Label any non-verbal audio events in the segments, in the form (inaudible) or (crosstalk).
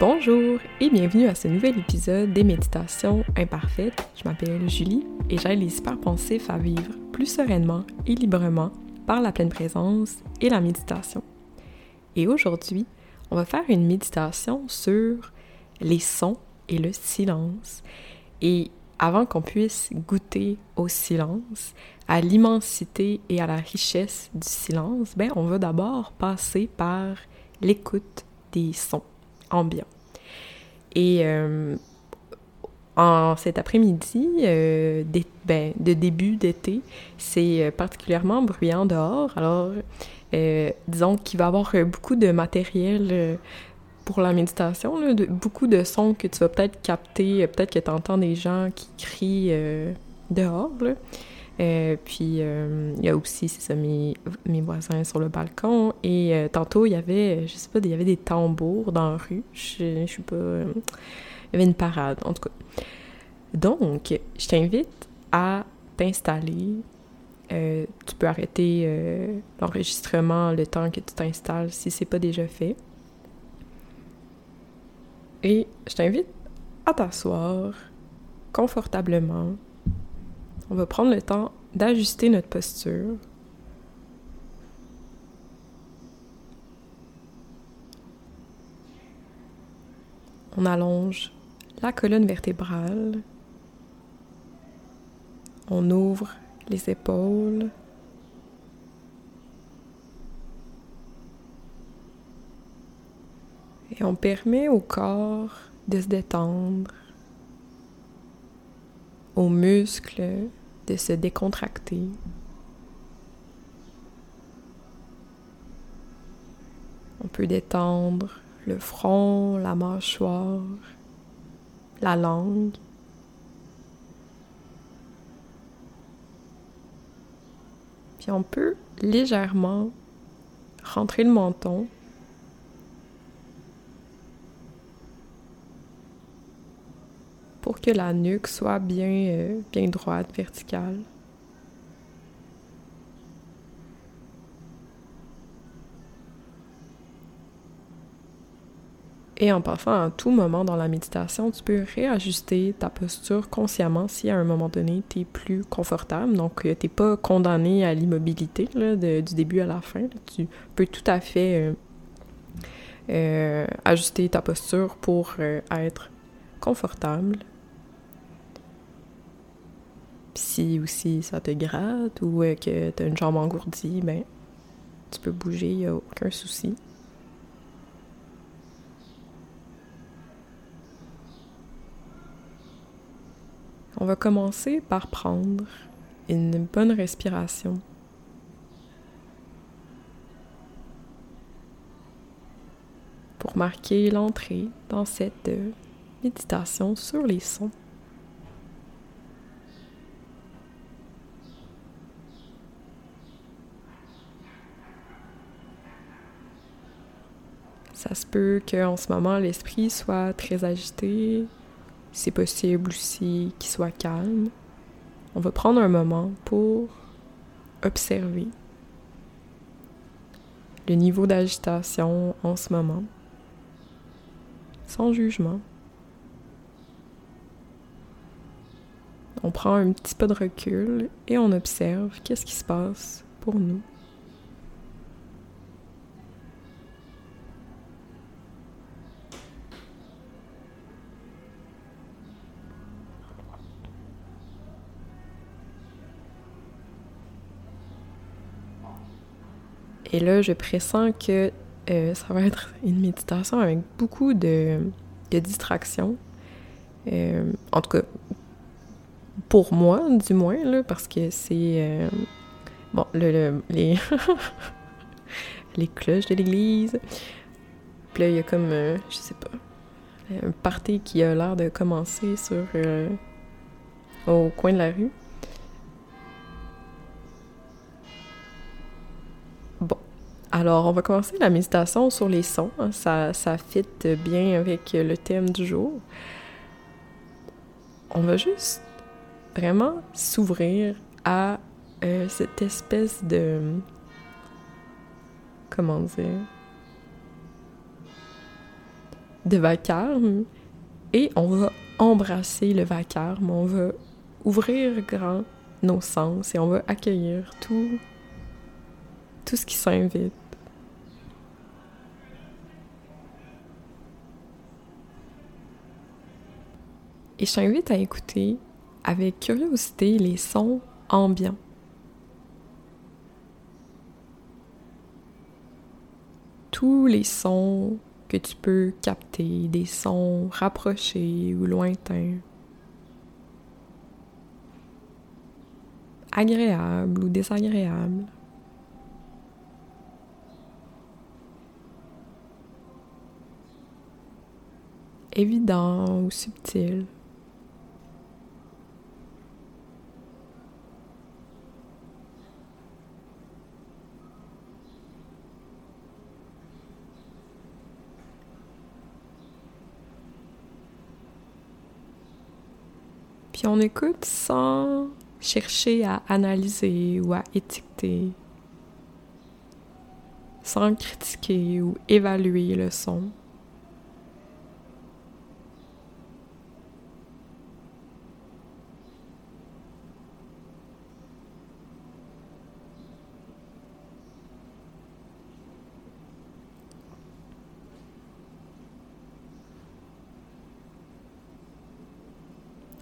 Bonjour et bienvenue à ce nouvel épisode des Méditations imparfaites. Je m'appelle Julie et j'aide les hyperpensifs à vivre plus sereinement et librement par la pleine présence et la méditation. Et aujourd'hui, on va faire une méditation sur les sons et le silence. Et avant qu'on puisse goûter au silence, à l'immensité et à la richesse du silence, ben on va d'abord passer par l'écoute des sons ambiant. Et euh, en cet après-midi euh, ben, de début d'été, c'est euh, particulièrement bruyant dehors. Alors, disons qu'il va y avoir beaucoup de matériel pour la méditation, beaucoup de sons que tu vas peut-être capter, peut-être que tu entends des gens qui crient dehors. Euh, puis euh, il y a aussi, c'est ça, mes, voisins sur le balcon. Et euh, tantôt, il y avait, je sais pas, il y avait des tambours dans la rue. Je, je suis pas. il y avait une parade, en tout cas. Donc, je t'invite à t'installer. tu peux arrêter l'enregistrement le temps que tu t'installes si c'est pas déjà fait. Et je t'invite à t'asseoir confortablement on va prendre le temps d'ajuster notre posture. On allonge la colonne vertébrale. On ouvre les épaules. Et on permet au corps de se détendre, aux muscles de se décontracter. On peut détendre le front, la mâchoire, la langue. Puis on peut légèrement rentrer le menton que la nuque soit bien, euh, bien droite, verticale. Et en passant à tout moment dans la méditation, tu peux réajuster ta posture consciemment si à un moment donné tu es plus confortable. Donc, euh, tu n'es pas condamné à l'immobilité du début à la fin. Tu peux tout à fait euh, ajuster ta posture pour être confortable si aussi ça te gratte ou euh, que tu as une jambe engourdie, ben tu peux bouger, il n'y a aucun souci. On va commencer par prendre une bonne respiration. Pour marquer l'entrée dans cette méditation sur les sons. Peut qu'en ce moment, l'esprit soit très agité. C'est possible aussi qu'il soit calme. On va prendre un moment pour observer le niveau d'agitation en ce moment, sans jugement. On prend un petit peu de recul et on observe qu'est-ce qui se passe pour nous. Et là, je pressens que euh, ça va être une méditation avec beaucoup de, distractions. Euh, en tout cas, pour moi, du moins, là, parce que c'est... Euh, bon, le, les... (laughs) les cloches de l'église. Puis là, il y a comme, je sais pas, un party qui a l'air de commencer sur... au coin de la rue. Alors, on va commencer la méditation sur les sons. Hein. Ça, ça fit bien avec le thème du jour. On va juste vraiment s'ouvrir à euh, cette espèce de... Comment dire? de vacarme et on va embrasser le vacarme, on va ouvrir grand nos sens et on va accueillir tout, tout ce qui s'invite. Et je t'invite à écouter avec curiosité les sons ambiants. Tous les sons que tu peux capter, des sons rapprochés ou lointains. agréables ou désagréables. Évident ou subtil. Puis on écoute sans chercher à analyser ou à étiqueter, sans critiquer ou évaluer le son.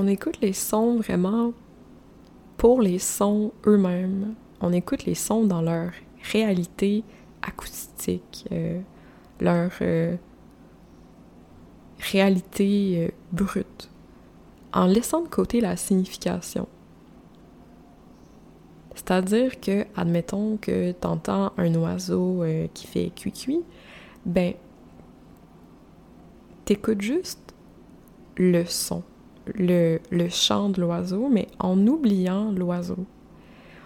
On écoute les sons vraiment pour les sons eux-mêmes. On écoute les sons dans leur réalité acoustique, euh, leur euh, réalité euh, brute, en laissant de côté la signification. C'est-à-dire que, admettons que tu entends un oiseau qui fait cuit-cuit, ben, t'écoutes juste le son le, chant de l'oiseau, mais en oubliant l'oiseau.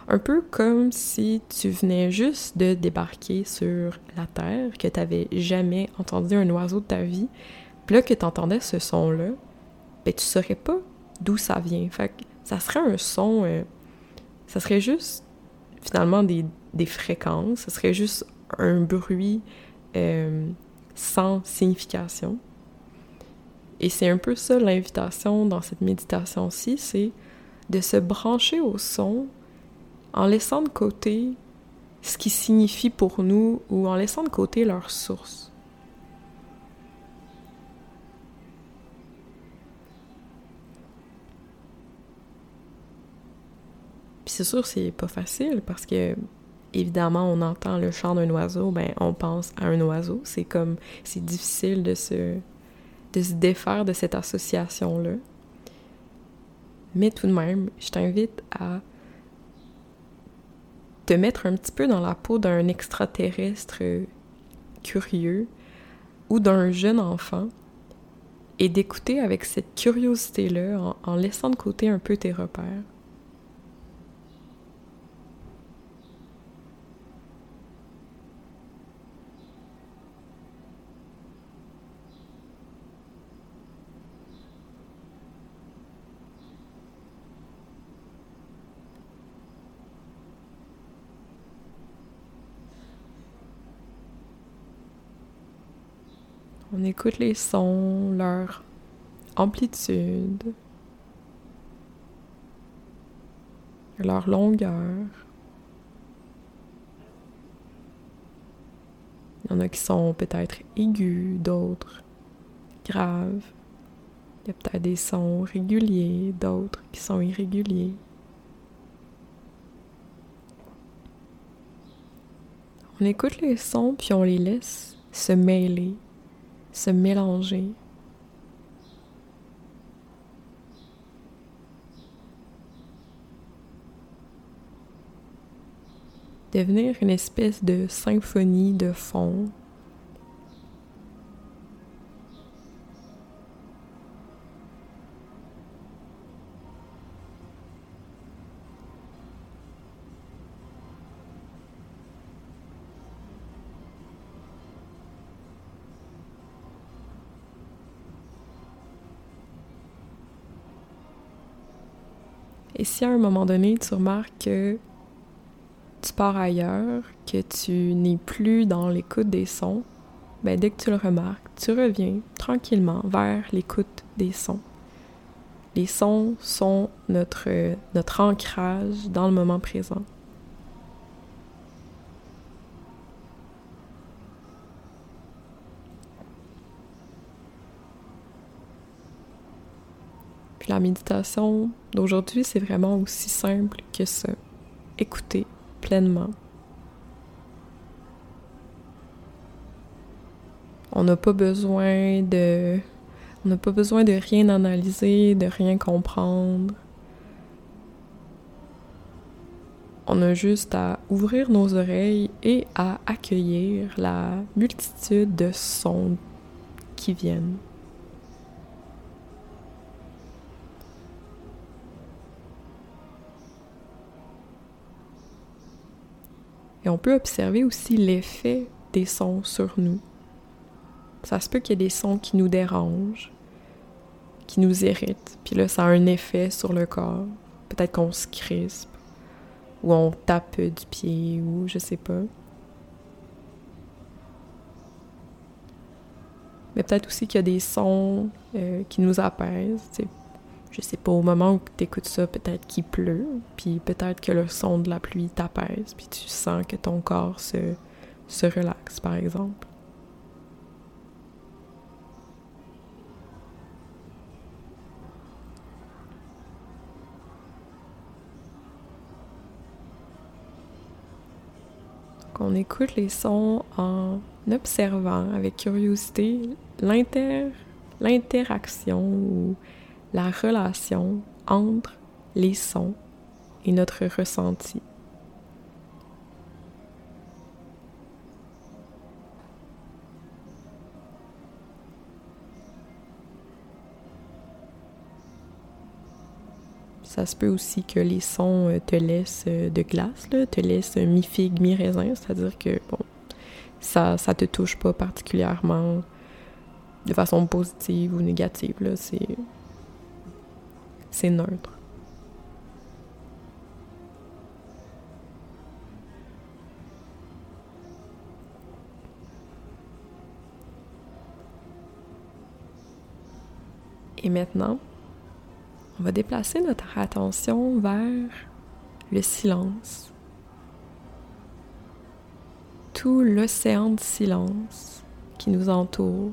Un peu comme si tu venais juste de débarquer sur la Terre, que tu n'avais jamais entendu un oiseau de ta vie, puis là que tu entendais ce son-là, ben tu saurais pas d'où ça vient. Fait ça serait un son, euh, ça serait juste finalement des, fréquences, ça serait juste un bruit euh, sans signification. Et c'est un peu ça l'invitation dans cette méditation-ci, c'est de se brancher au son en laissant de côté ce qui signifie pour nous ou en laissant de côté leur source. Puis c'est sûr, c'est pas facile parce que évidemment, on entend le chant d'un oiseau, ben on pense à un oiseau. C'est comme c'est difficile de se de se défaire de cette association-là. Mais tout de même, je t'invite à te mettre un petit peu dans la peau d'un extraterrestre curieux ou d'un jeune enfant et d'écouter avec cette curiosité-là en, en laissant de côté un peu tes repères. On écoute les sons, leur amplitude, leur longueur. Il y en a qui sont peut-être aigus, d'autres graves. Il y a peut-être des sons réguliers, d'autres qui sont irréguliers. On écoute les sons puis on les laisse se mêler se mélanger. Devenir une espèce de symphonie de fond Et si à un moment donné, tu remarques que tu pars ailleurs, que tu n'es plus dans l'écoute des sons, ben, dès que tu le remarques, tu reviens tranquillement vers l'écoute des sons. Les sons sont notre, notre ancrage dans le moment présent. Puis la méditation d'aujourd'hui, c'est vraiment aussi simple que ça. Écouter pleinement. On n'a pas besoin de on n'a pas besoin de rien analyser, de rien comprendre. On a juste à ouvrir nos oreilles et à accueillir la multitude de sons qui viennent. Et on peut observer aussi l'effet des sons sur nous. Ça se peut qu'il y ait des sons qui nous dérangent, qui nous irritent, puis là, ça a un effet sur le corps. Peut-être qu'on se crispe, ou on tape du pied, ou je sais pas. Mais peut-être aussi qu'il y a des sons euh, qui nous apaisent. Je sais pas, au moment où tu écoutes ça, peut-être qu'il pleut, puis peut-être que le son de la pluie t'apaise, puis tu sens que ton corps se, se relaxe, par exemple. on écoute les sons en observant avec curiosité l'interaction ou la relation entre les sons et notre ressenti. Ça se peut aussi que les sons euh, te laissent euh, de glace, te laissent mi-figue, mi-raisin, c'est-à-dire que bon, ça, ça te touche pas particulièrement de façon positive ou négative, là, c'est. C'est neutre. Et maintenant, on va déplacer notre attention vers le silence. Tout l'océan de silence qui nous entoure.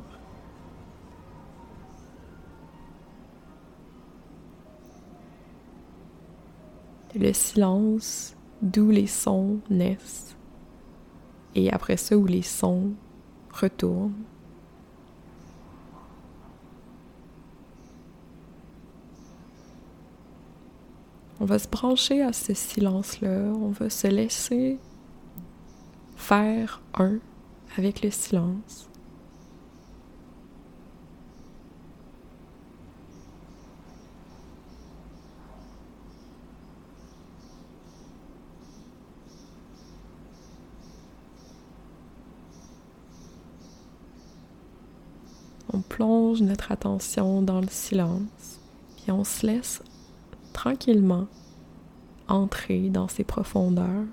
Le silence d'où les sons naissent et après ça où les sons retournent. On va se brancher à ce silence-là, on va se laisser faire un avec le silence. On plonge notre attention dans le silence, puis on se laisse tranquillement entrer dans ces profondeurs.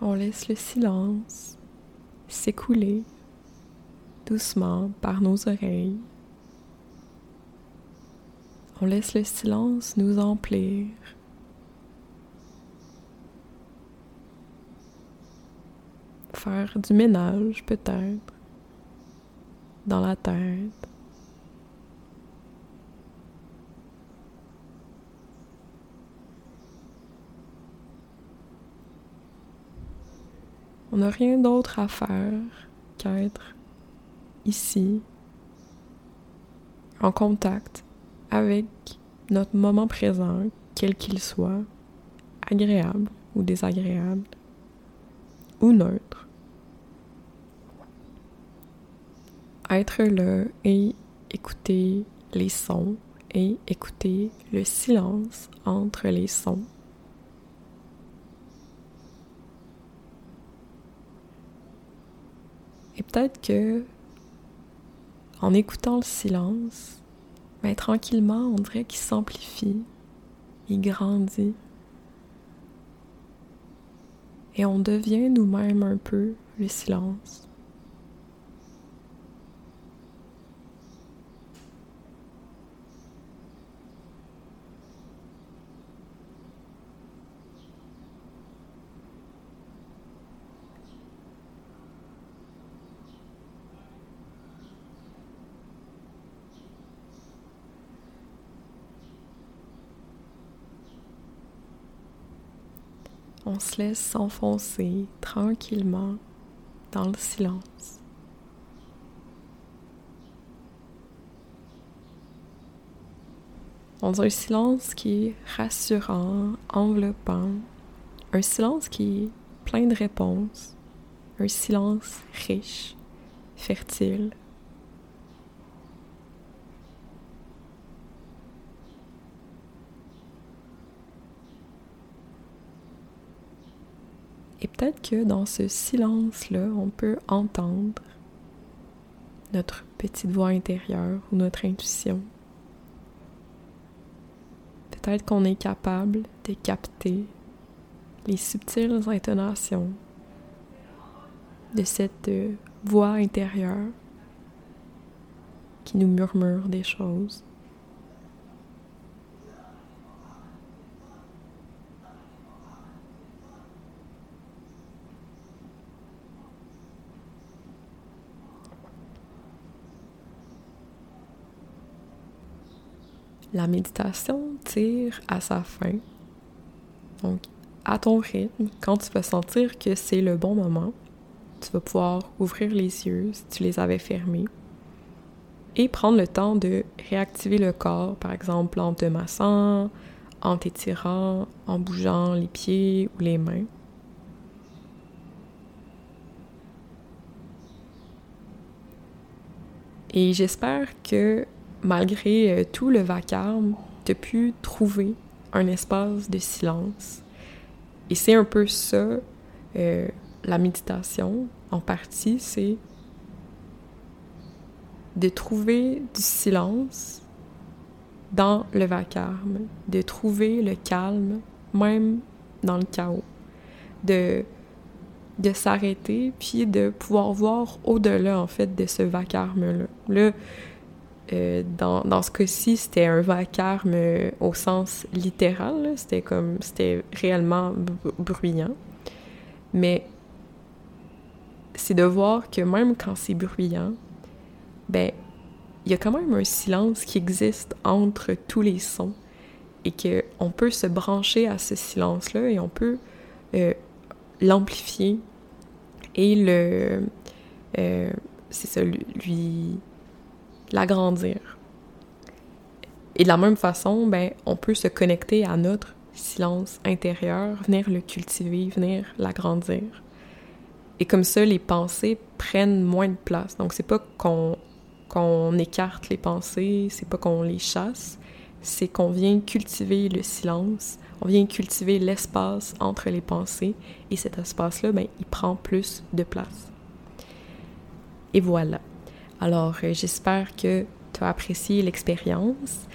On laisse le silence s'écouler doucement par nos oreilles. On laisse le silence nous emplir. Faire du ménage peut-être dans la tête. On n'a rien d'autre à faire qu'être ici, en contact avec notre moment présent, quel qu'il soit, agréable ou désagréable ou neutre. Être là et écouter les sons et écouter le silence entre les sons. Et peut-être que en écoutant le silence, mais tranquillement, on dirait qu'il s'amplifie, il grandit. Et on devient nous-mêmes un peu le silence. On se laisse s'enfoncer tranquillement dans le silence. Dans un silence qui est rassurant, enveloppant, un silence qui est plein de réponses, un silence riche, fertile. Et peut-être que dans ce silence-là, on peut entendre notre petite voix intérieure ou notre intuition. Peut-être qu'on est capable de capter les subtiles intonations de cette voix intérieure qui nous murmure des choses. La méditation tire à sa fin. Donc, à ton rythme, quand tu vas sentir que c'est le bon moment, tu vas pouvoir ouvrir les yeux si tu les avais fermés et prendre le temps de réactiver le corps, par exemple en te massant, en t'étirant, en bougeant les pieds ou les mains. Et j'espère que malgré euh, tout le vacarme, tu as pu trouver un espace de silence. Et c'est un peu ça, euh, la méditation, en partie, c'est de trouver du silence dans le vacarme, de trouver le calme, même dans le chaos, de, de s'arrêter, puis de pouvoir voir au-delà, en fait, de ce vacarme-là. Là, euh, dans, dans, ce cas-ci, c'était un vacarme euh, au sens littéral. C'était comme, c'était réellement bruyant. Mais c'est de voir que même quand c'est bruyant, ben, il y a quand même un silence qui existe entre tous les sons et qu'on peut se brancher à ce silence-là et on peut euh, l'amplifier et le... c'est ça, lui l'agrandir. Et de la même façon, ben, on peut se connecter à notre silence intérieur, venir le cultiver, venir l'agrandir. Et comme ça, les pensées prennent moins de place. Donc, c'est pas qu'on qu'on écarte les pensées, c'est pas qu'on les chasse, c'est qu'on vient cultiver le silence, on vient cultiver l'espace entre les pensées, et cet espace-là, ben, il prend plus de place. Et voilà. Alors, euh, j'espère que tu as apprécié l'expérience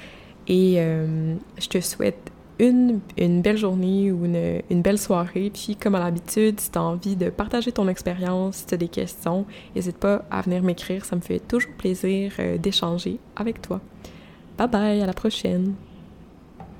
et euh, je te souhaite une, belle journée ou une, belle soirée. Puis, comme à l'habitude, si tu as envie de partager ton expérience, si tu as des questions, n'hésite pas à venir m'écrire. Ça me fait toujours plaisir euh, d'échanger avec toi. Bye bye, à la prochaine!